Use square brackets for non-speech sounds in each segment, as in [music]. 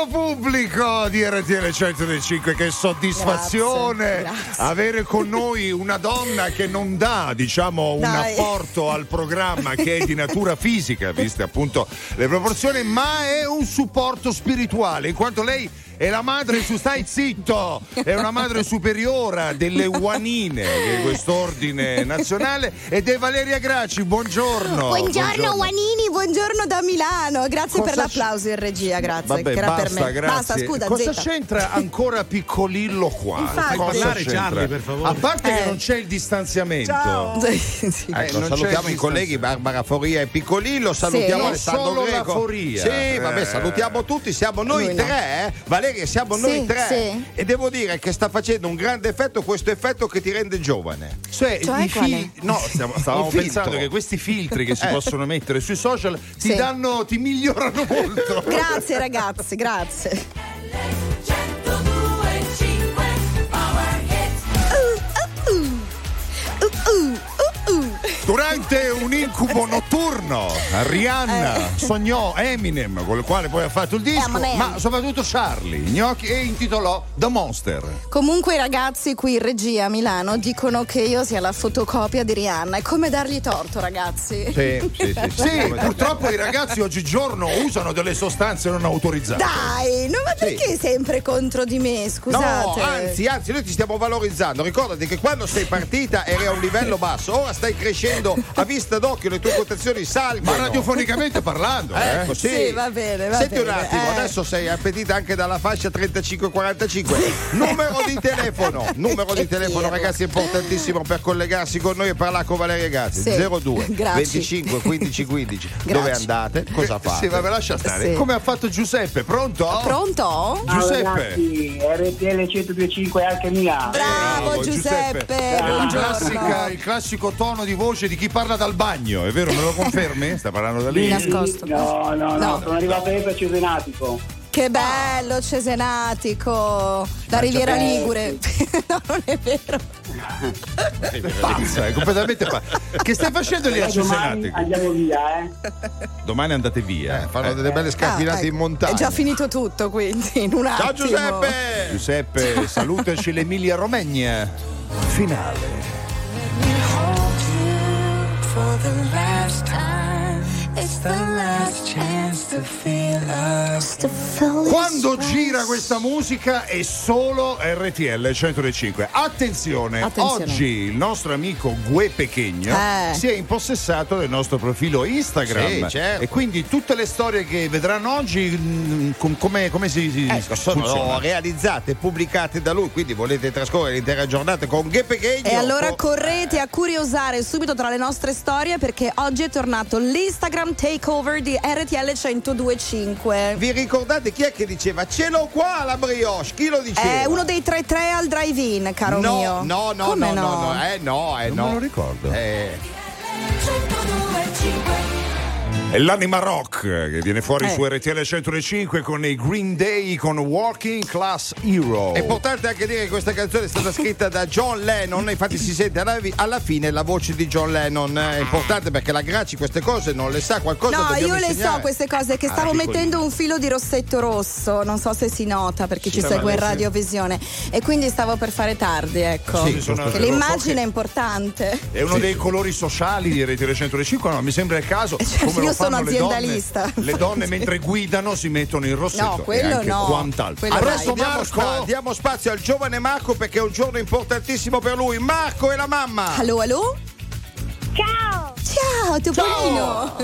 Carissimo pubblico di RTL 105, che soddisfazione Grazie, grazie. avere con noi una donna che non dà, diciamo, un Dai. apporto al programma che è di natura fisica, viste appunto le proporzioni, ma è un supporto spirituale, in quanto lei è la madre su stai zitto, è una madre superiora delle Uanine, che è quest'ordine nazionale, ed è Valeria Gracci, buongiorno. Buongiorno, Wanini, buongiorno da Milano. Grazie Cosa per l'applauso in regia, grazie. Vabbè, che era basta, per me. grazie. Basta, scusa, Cosa Zeta. c'entra ancora piccolillo qua? Infatti. Cosa parlare c'entra? Charlie, per favore. A parte che Eh. non c'è il distanziamento. [laughs] Sì, sì. Eh, Ecco, non c'è salutiamo i colleghi Barbara Foria e Piccolillo, salutiamo Sì. Alessandro Solo la Greco. Foria. Sì, vabbè, Eh. salutiamo tutti, siamo noi Lui no. tre, eh. Valeria, siamo Sì, noi tre. sì. E devo dire che sta facendo un grande effetto questo effetto che ti rende giovane. Cioè, Cioè, fil- no, stiamo- stavamo [laughs] pensando che questi filtri che si [laughs] Eh. possono mettere sui social ti Sì. danno, ti migliorano molto. [laughs] Grazie ragazzi, grazie. Durante un incubo notturno, Rihanna sognò Eminem, con il quale poi ha fatto il disco, Eminem. ma soprattutto Charlie Gnocchi e intitolò The Monster. Comunque i ragazzi qui in regia a Milano dicono che io sia la fotocopia di Rihanna. È come dargli torto, ragazzi. Sì, sì, sì. Sì, [laughs] purtroppo i ragazzi oggigiorno usano delle sostanze non autorizzate. Dai, no, ma perché sempre contro di me? Scusate. No, anzi, anzi, noi ti stiamo valorizzando. Ricordati che quando sei partita eri a un livello basso, ora stai crescendo a vista d'occhio, le tue quotazioni salgono. Ma radiofonicamente parlando, eh? Ecco, sì. Sì, va bene, va Senti un bene, attimo, eh. adesso sei appetita anche dalla fascia 35-45. Numero di telefono, [laughs] numero di telefono, ragazzi, importantissimo per collegarsi con noi e parlare con Valeria Gazzi. Sì. 02 Grazie. 25 15 15. Grazie. Dove andate? Cosa Sì, fate? vabbè, lascia stare. Sì. Come ha fatto Giuseppe? Pronto? Pronto? Giuseppe. ragazzi, RTL 1025 anche mia. Bravo, Bravo, Giuseppe. È la buongiorno. classica- il classico tono di voce di chi parla dal bagno, è vero? Me lo confermi? [laughs] Sta parlando da lì? Di nascosto. No, no, no, No. sono arrivato adesso a Cesenatico. Che bello, Cesenatico. La Riviera bello. Ligure. no, [laughs] non è vero. Pazza, è completamente pazza. Che stai facendo lì a Domani Cesenatico? andiamo via, eh. Domani andate via. Eh, fanno delle belle scarpinate Ah, ecco. in montagna. È già finito tutto, quindi in un Ciao attimo. Giuseppe! Giuseppe, salutaci l'Emilia Romagna. Finale. The last time. It's the last chance to feel us. Quando gira questa musica è solo RTL 105. Attenzione, Attenzione. oggi il nostro amico Gue Pechegno Eh. si è impossessato del nostro profilo Instagram. Sì, certo. E quindi tutte le storie che vedranno oggi, mm, com- come, come si, si Ecco, sono funziona? realizzate e pubblicate da lui, quindi volete trascorrere l'intera giornata con Gheppe Ghegno. E allora correte a curiosare subito tra le nostre storie perché oggi è tornato l'Instagram takeover di RTL 1025. Vi ricordate chi è che diceva ce l'ho qua la brioche? Chi lo diceva? È uno dei 3-3 al drive-in, caro no, mio. No, no, Come no, no, no, eh no, eh Non no. me lo ricordo. Eh, 1025 È l'anima rock che viene fuori Eh. su RTL 105 con i Green Day con Walking Class Hero. È importante anche dire che questa canzone è stata scritta da John Lennon, infatti si sente alla, fine la voce di John Lennon. È importante perché la Graci queste cose non le sa, qualcosa No, io le insegnare. so queste cose che Ah, stavo piccolino. mettendo un filo di rossetto rosso, non so se si nota perché ci Sì, segue in sì. radiovisione e quindi stavo per fare tardi, ecco. Sì, sono- che lo so l'immagine che- è importante. È uno dei colori sociali di RTL 105, no, mi sembra il caso. Certo, come lo io sono fanno le donne. aziendalista. Le donne mentre guidano si mettono il rossetto. No, quello e anche no. Quant'altro. Quello Adesso dai. Diamo, Marco. spa- diamo spazio al giovane Marco perché è un giorno importantissimo per lui. Marco e la mamma. Allo, allo? Ciao! Ciao, Topolino!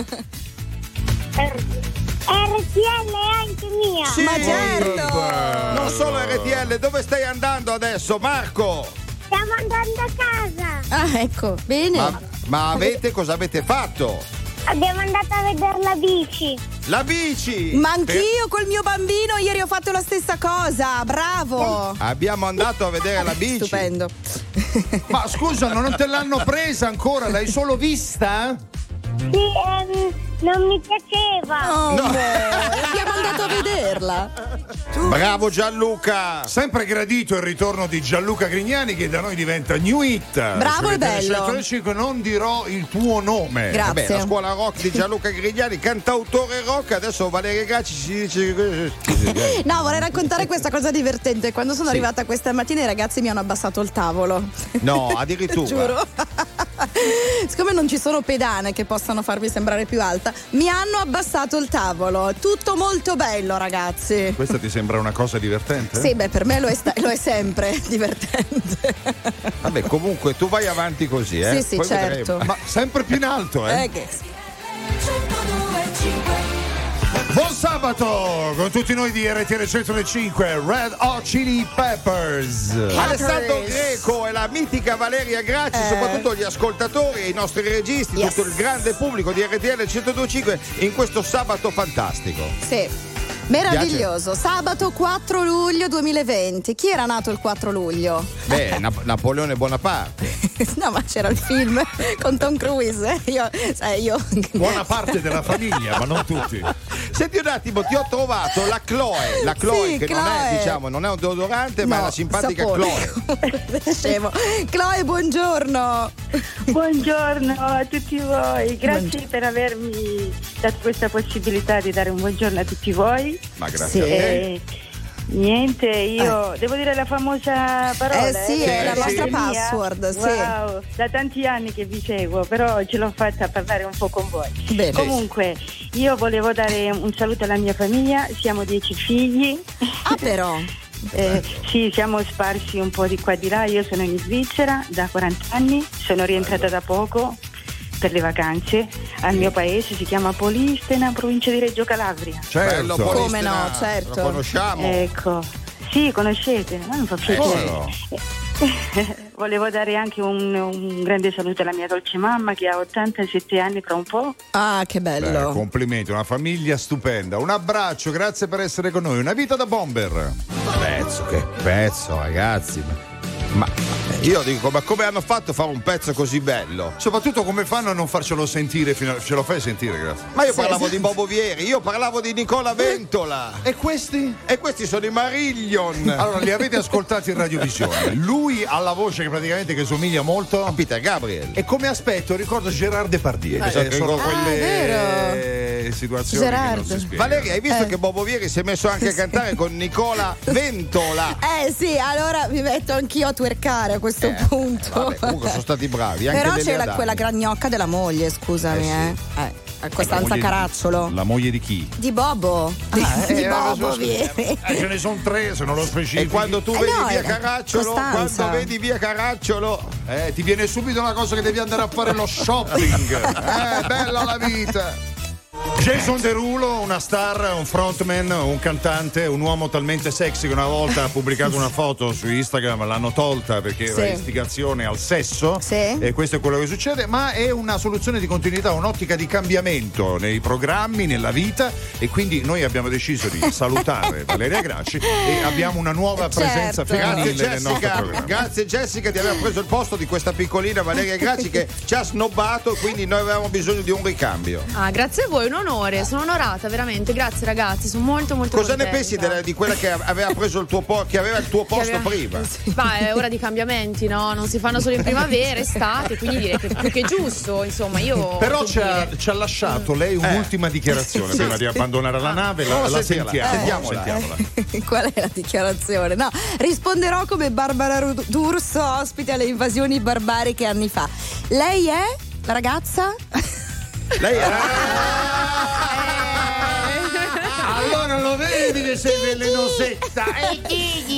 RTL è anche mia! Sì. Ma certo! Non solo RTL, dove stai andando adesso, Marco? Stiamo andando a casa! Ah, ecco, bene. Ma, ma avete cosa avete fatto? Abbiamo andato a vedere la bici! La bici! Ma anch'io col mio bambino ieri ho fatto la stessa cosa, bravo! Abbiamo andato a vedere la bici. Stupendo. [laughs] Ma scusa, non te l'hanno presa ancora? L'hai solo vista? Sì, ehm, Non mi piaceva. Oh, no. Abbiamo andato a vederla. Bravo Gianluca. Sempre gradito il ritorno di Gianluca Grignani che da noi diventa New Hit. Bravo e bello. 105 non dirò il tuo nome. Grazie. Vabbè, la scuola rock di Gianluca Grignani, cantautore rock, adesso Valeria Gacci si dice. No, vorrei raccontare questa cosa divertente. Quando sono Sì. arrivata questa mattina i ragazzi mi hanno abbassato il tavolo. No, addirittura. [laughs] Giuro. [laughs] Siccome non ci sono pedane che possano farvi sembrare più alta, mi hanno abbassato il tavolo. Tutto molto bello, ragazzi. Questa ti sembra una cosa divertente? Sì, beh, per me lo è, sta- lo è sempre [laughs] divertente. Vabbè, comunque tu vai avanti così, eh. Sì, sì, Poi certo. vedremo. Ma sempre più in alto, eh? Eh, che- sabato con tutti noi di RTL 105 Red Hot Chili Peppers. Alessandro Greco e la mitica Valeria Gracci, Eh. soprattutto gli ascoltatori, i nostri registi, Yes. tutto il grande pubblico di RTL 1025 in questo sabato fantastico. Sì. Meraviglioso, sabato 4 luglio 2020. Chi era nato il 4 luglio? Beh, Nap- Napoleone Bonaparte. [laughs] no, ma c'era il film con Tom Cruise. eh. Io, sai, io. Buona parte della famiglia, ma non tutti. [laughs] Senti un attimo, ti ho trovato la Chloe, la Chloe Sì, che non è, Chloe. diciamo, non è un deodorante, ma è No, la simpatica sapone. Chloe. [laughs] Scemo. Chloe, buongiorno. Buongiorno a tutti voi, grazie Buongiorno. per avermi dato questa possibilità di dare un buongiorno a tutti voi. Ma grazie Sì. a te. Niente, io devo dire la famosa parola. Eh sì, è la è mia. password, sì. Wow, da tanti anni che vi seguo, però ce l'ho fatta parlare un po' con voi. Bene. Comunque, io volevo dare un saluto alla mia famiglia, siamo dieci figli. Ah, però. [laughs] Eh, sì, siamo sparsi un po' di qua e di là. Io sono in Svizzera da 40 anni, sono rientrata da poco per le vacanze al mio paese, si chiama Polistena, provincia di Reggio Calabria. Bello, Certo. Polistena, Come no, certo. Lo conosciamo. Ecco, sì, conoscete, ma non fa piacere. No? [laughs] Volevo dare anche un, un grande saluto alla mia dolce mamma che ha 87 anni fra un po'. Ah, che Beh, bello. complimenti, una famiglia stupenda. Un abbraccio, grazie per essere con noi. Una vita da bomber. Pezzo, che pezzo, ragazzi. Ma io dico, ma come hanno fatto a fare un pezzo così bello? Soprattutto come fanno a non farcelo sentire fino a... Ce lo fai sentire, grazie. Ma io Sì, parlavo sì. di Bobo Vieri, io parlavo di Nicola Ventola. E questi? E questi sono i Marillion. [laughs] Allora, li avete ascoltati in radiovisione. [laughs] Lui ha la voce che praticamente che somiglia molto. Peter Gabriel. E come aspetto ricordo Gerard Depardieu. Eh, Eh, sono ricordo- quelle situazioni che Gerard. non si spiegano. Valeria, hai visto Eh. che Bobo Vieri si è messo anche a cantare con Nicola [laughs] Ventola? Eh sì, allora mi metto anch'io a twerkare a questo punto. Eh, Vabbè, comunque sono stati bravi. Anche Però c'è la- quella gragnocca della moglie, scusami, Eh eh. sì. Eh, a La Costanza moglie di- Caracciolo. La moglie di chi? Di Bobo. Di, di eh, Bobo, so- vieni. eh, ce ne sono tre, se non lo specifico. E quando tu Eh vedi no, via eh, Caracciolo, Costanza. quando vedi via Caracciolo, Eh, ti viene subito una cosa che devi andare a fare lo shopping. [laughs] eh, bella la vita. Jason Derulo, una star, un frontman, un cantante, un uomo talmente sexy che una volta ha pubblicato una foto su Instagram, l'hanno tolta perché era Sì. istigazione al sesso. Sì. E questo è quello che succede, ma è una soluzione di continuità, un'ottica di cambiamento nei programmi, nella vita e quindi noi abbiamo deciso di [laughs] salutare Valeria Gracci e abbiamo una nuova Certo. presenza femminile nel nostro Jessica, programma. grazie Jessica di aver preso il posto di questa piccolina Valeria Gracci che ci ha snobbato e quindi noi avevamo bisogno di un ricambio. Ah, grazie a voi, onore, sono onorata, veramente. Grazie ragazzi, sono molto molto Cosa ne contenta. pensi della- di quella che aveva preso il tuo po- che aveva il tuo posto aveva- prima? [laughs] Ma è ora di cambiamenti, no? Non si fanno solo in primavera, estate, quindi direi che più che giusto, insomma, io. [laughs] Però ci ha, ci ha lasciato lei un'ultima dichiarazione prima di abbandonare la nave. La, a la sentiamo. Sentiamola. sentiamola. Qual è la dichiarazione? No, risponderò come Barbara D'Urso, ospite alle invasioni barbariche anni fa. Lei è la ragazza? Lei era [laughs] sei velenosetta.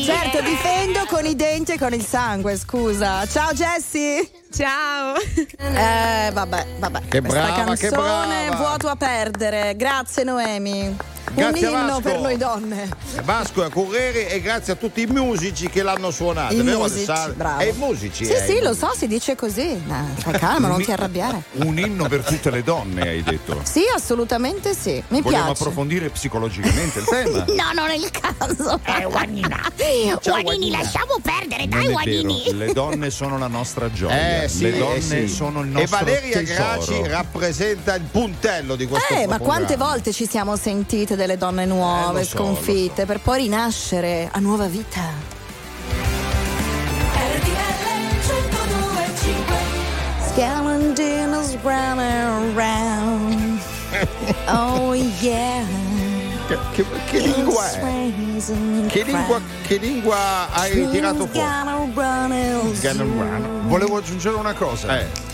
Certo, difendo con i denti e con il sangue, scusa. Ciao Jessie! Ciao! Eh, vabbè, vabbè. Che Questa brava, che canzone brava. vuoto a perdere. Grazie Noemi. Grazie, Un inno per noi donne. Vasco a Correri e grazie a tutti i musici che l'hanno suonato. I vero, musici, bravo. E i musici. Sì, eh, sì, lo so, si dice così. Ma calma, non ti arrabbiare. Un inno per tutte le donne, hai detto. Sì, assolutamente sì. Mi Vogliamo piace. approfondire psicologicamente il tema. [laughs] No, non è il caso. Eh, Guanina. [laughs] Ciao, Guanina. lasciamo perdere, Non è vero, le donne sono la nostra gioia. Eh sì, le donne eh sì. sono il E nostro Valeria tesoro. Graci rappresenta il puntello di questo Eh, ma quante volte ci siamo sentite delle donne nuove, Eh, lo so, sconfitte, per poi rinascere a nuova vita? Scavenging is running around. [laughs] Oh yeah. Che, che- che lingua è? Che lingua, che lingua hai tirato fuori? Volevo aggiungere una cosa. Eh.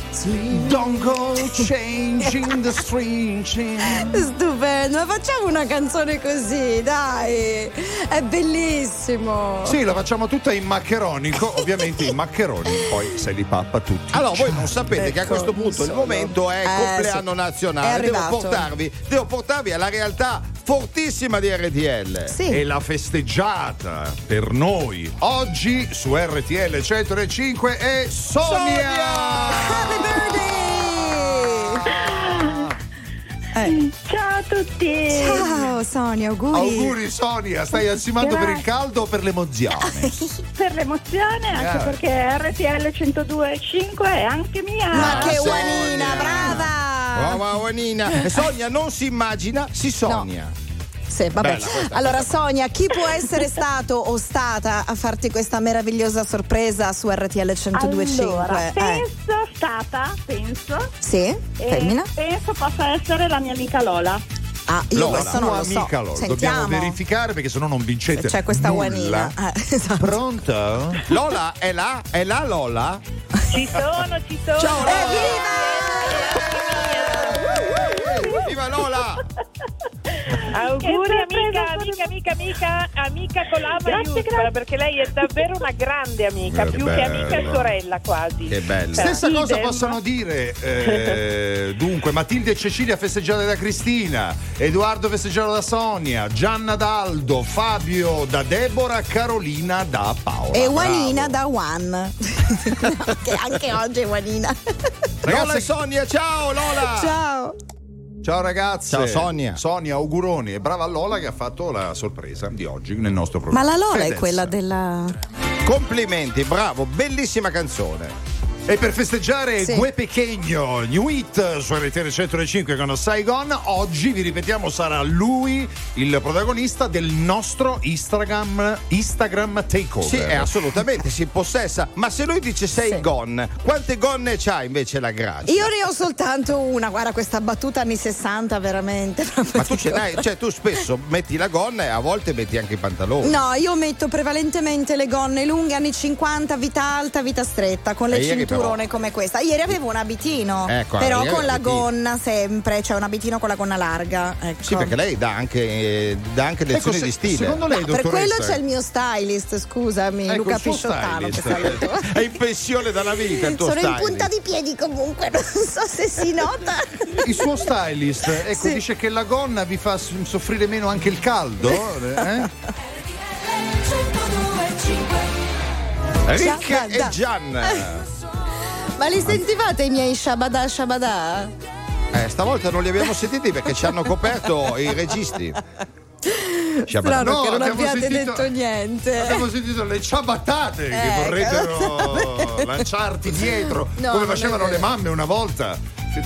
Don't go changing the string. Stupendo, ma facciamo una canzone così, dai. È bellissimo. Sì, la facciamo tutta in maccheronico, ovviamente i maccheroni poi se li pappa tutti. Allora, voi non sapete che a Ecco, questo punto il momento è Eh, compleanno sì. È nazionale. Devo portarvi, devo portarvi alla realtà fortissima di RTL. Sì. E la festeggiata per noi oggi su RTL 105 è Sonia! Happy birthday! Eh, Ciao a tutti! ciao Sonia, auguri. Auguri Sonia, stai ansimando per il caldo o per l'emozione? [laughs] Per l'emozione, anche perché RTL 102.5 è anche mia. Ma che Sonia. guanina, brava! Brava Juanina. Sonia non si immagina, si sogna. Sì, vabbè. Bella questa, allora, Sonia, chi può essere stato o stata a farti questa meravigliosa sorpresa su RTL 102.5? Allora, Eh, penso stata, penso. Sì? Femmina? penso possa essere la mia amica Lola. Ah, io Lola, questo non lo so. amica Lola. Dobbiamo Sentiamo. verificare perché sennò non vincete. C'è questa nulla. guanina. Eh, esatto. Pronto? Lola è là? È là Lola? Ci sono, ci sono. Ciao Evviva! Viva Lola! [laughs] Auguri amica, amica, amica, amica, amica con la maiuscola, perché lei è davvero una grande amica, Che più che amica e sorella quasi. Che bello. Stessa Idem. cosa possono dire. [laughs] eh, dunque, Matilde e Cecilia festeggiate da Cristina, Edoardo festeggiato da Sonia, Gianna da Aldo, Fabio da Deborah, Carolina da Paola. E. Juanina da [laughs] One. che anche oggi è Juanina. Lola e Sonia, ciao Lola! Ciao. Ciao ragazze. Ciao, Sonia. Sonia, auguroni. E brava Lola che ha fatto la sorpresa di oggi nel nostro programma. Ma la Lola è Fedez. quella della. Complimenti, bravo, bellissima canzone. E per festeggiare Sì. Gue Pechegno, New Hit su RTL 105 con Saigon, oggi vi ripetiamo sarà lui il protagonista del nostro Instagram, Instagram Takeover. Sì, è assolutamente, si possessa. Ma se lui dice sei Sì. gonne, quante gonne c'ha invece la Grazia? Io ne ho soltanto una, guarda questa battuta anni 60 veramente. [laughs] Ma tu ce n'hai, cioè tu spesso metti la gonna e a volte metti anche i pantaloni. No, io metto prevalentemente le gonne lunghe anni 50, vita alta, vita stretta, con le E cinturone come questa. Ieri avevo un abitino, Ecco, però con la abitino. gonna sempre, cioè un abitino con la gonna larga. Ecco. Sì, perché lei dà anche, eh, dà anche lezioni Ecco, di se- stile. secondo lei, No, per quello c'è il mio stylist, scusami, Ecco, Luca Pisciottano. [laughs] È in pensione dalla vita il tuo Sono in stylist. punta di piedi comunque, [laughs] non so se si nota. Il suo stylist ecco, Sì. dice che la gonna vi fa soffrire meno anche il caldo. eh? Ricca e Gian. [laughs] Ma li sentivate i miei shabada shabada? Eh, stavolta non li abbiamo [laughs] sentiti perché ci hanno coperto i registi. Shabada. Strano No, che non abbiamo abbiate sentito- detto niente. Abbiamo sentito le ciabattate che Ecco. vorrebbero [laughs] lanciarti dietro, No, come facevano le mamme una volta,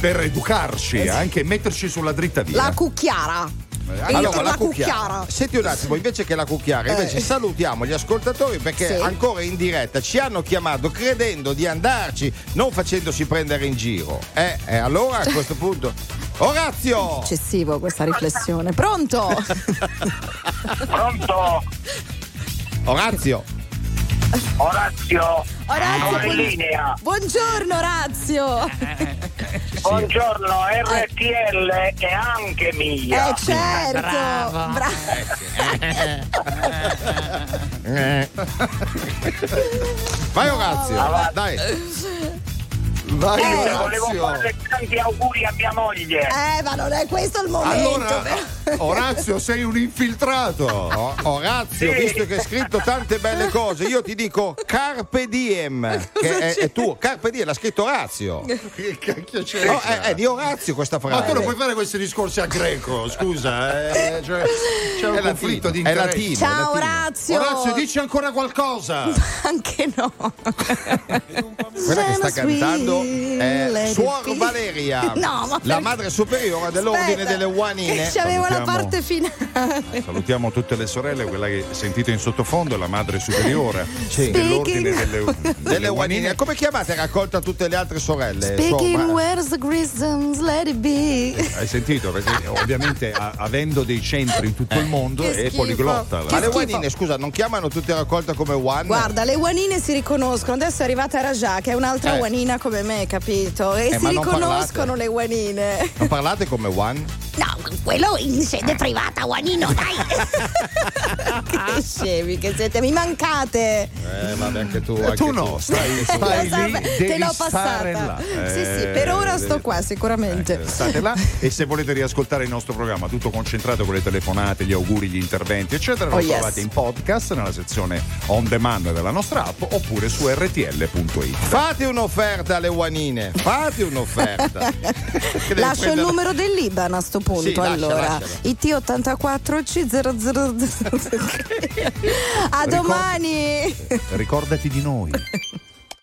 per educarci, anche metterci sulla dritta via. La cucchiara. Eh, Allora, la la cucchiara. cucchiara. Senti un attimo, invece che la cucchiara, invece Eh. salutiamo gli ascoltatori perché Sì. ancora in diretta ci hanno chiamato credendo di andarci, non facendosi prendere in giro. Eh, eh, allora a questo punto. Orazio! Eccessivo questa riflessione. Pronto? [laughs] Pronto? Orazio! Orazio? Orazio. Buongiorno Orazio. Buongiorno, RTL è anche mia. Eh certo. Bravo. Eh. Vai Orazio! Ah, Dai! Vai, Eh, Volevo fare tanti auguri a mia moglie. Eh, ma non è questo il momento. Allora, però. Orazio, sei un infiltrato. O- Orazio, Sì. visto che hai scritto tante belle cose, io ti dico Carpe Diem, che è, è tuo. Carpe Diem l'ha scritto Orazio. Che cacchio c'è? No, è, è di Orazio questa frase. Ma tu non puoi fare questi discorsi a greco, scusa, eh, [laughs] cioè, c'è un È conflitto latino, di è interessi. latino. Ciao latino. Orazio. Orazio, dici ancora qualcosa. [laughs] Anche no. Quella che sta cantando è Suor. Valeria, No, ma la perché- madre superiore dell'ordine Aspetta, delle Uanine. C'avevo la Salutiamo. parte finale. Salutiamo tutte le sorelle, quella che sentite in sottofondo è la madre superiore Sì. dell'ordine [laughs] delle, Delle delle Uanine. uanine. Come chiamate raccolta tutte le altre sorelle? Speaking Suor- where's the Grisms, let it be. Hai sentito? Perché [laughs] ovviamente a- avendo dei centri in tutto il mondo Che è schifo. poliglotta. Ma le. Uanine, scusa, non chiamano tutte raccolte come One? Guarda, le guanine si riconoscono. Adesso è arrivata Raja, che è un'altra Eh. guanina come me, capito? E Eh, si riconoscono parlate. le guanine. Non parlate come One? No, quello in sede privata, guanino, dai. [laughs] che scemi che siete, mi mancate. Eh, vabbè, anche tu. Eh, Anche tu no, stai, stai lì, te l'ho passata. là. Sì, sì, Eh, per ora sto devi- qua sicuramente. Eh, state là [laughs] e se volete riascoltare il nostro programma tutto concentrato con le telefonate, gli auguri, gli interventi eccetera, Oh, lo yes. trovate in podcast nella sezione on demand della nostra app oppure su rtl.it. Fate un'offerta alle Uanine, fate un'offerta. [laughs] Lascio il numero dell'Iban a sto punto. Sì, lascia, allora, lascialo. IT84 C00. [laughs] A domani. Ricordati di noi.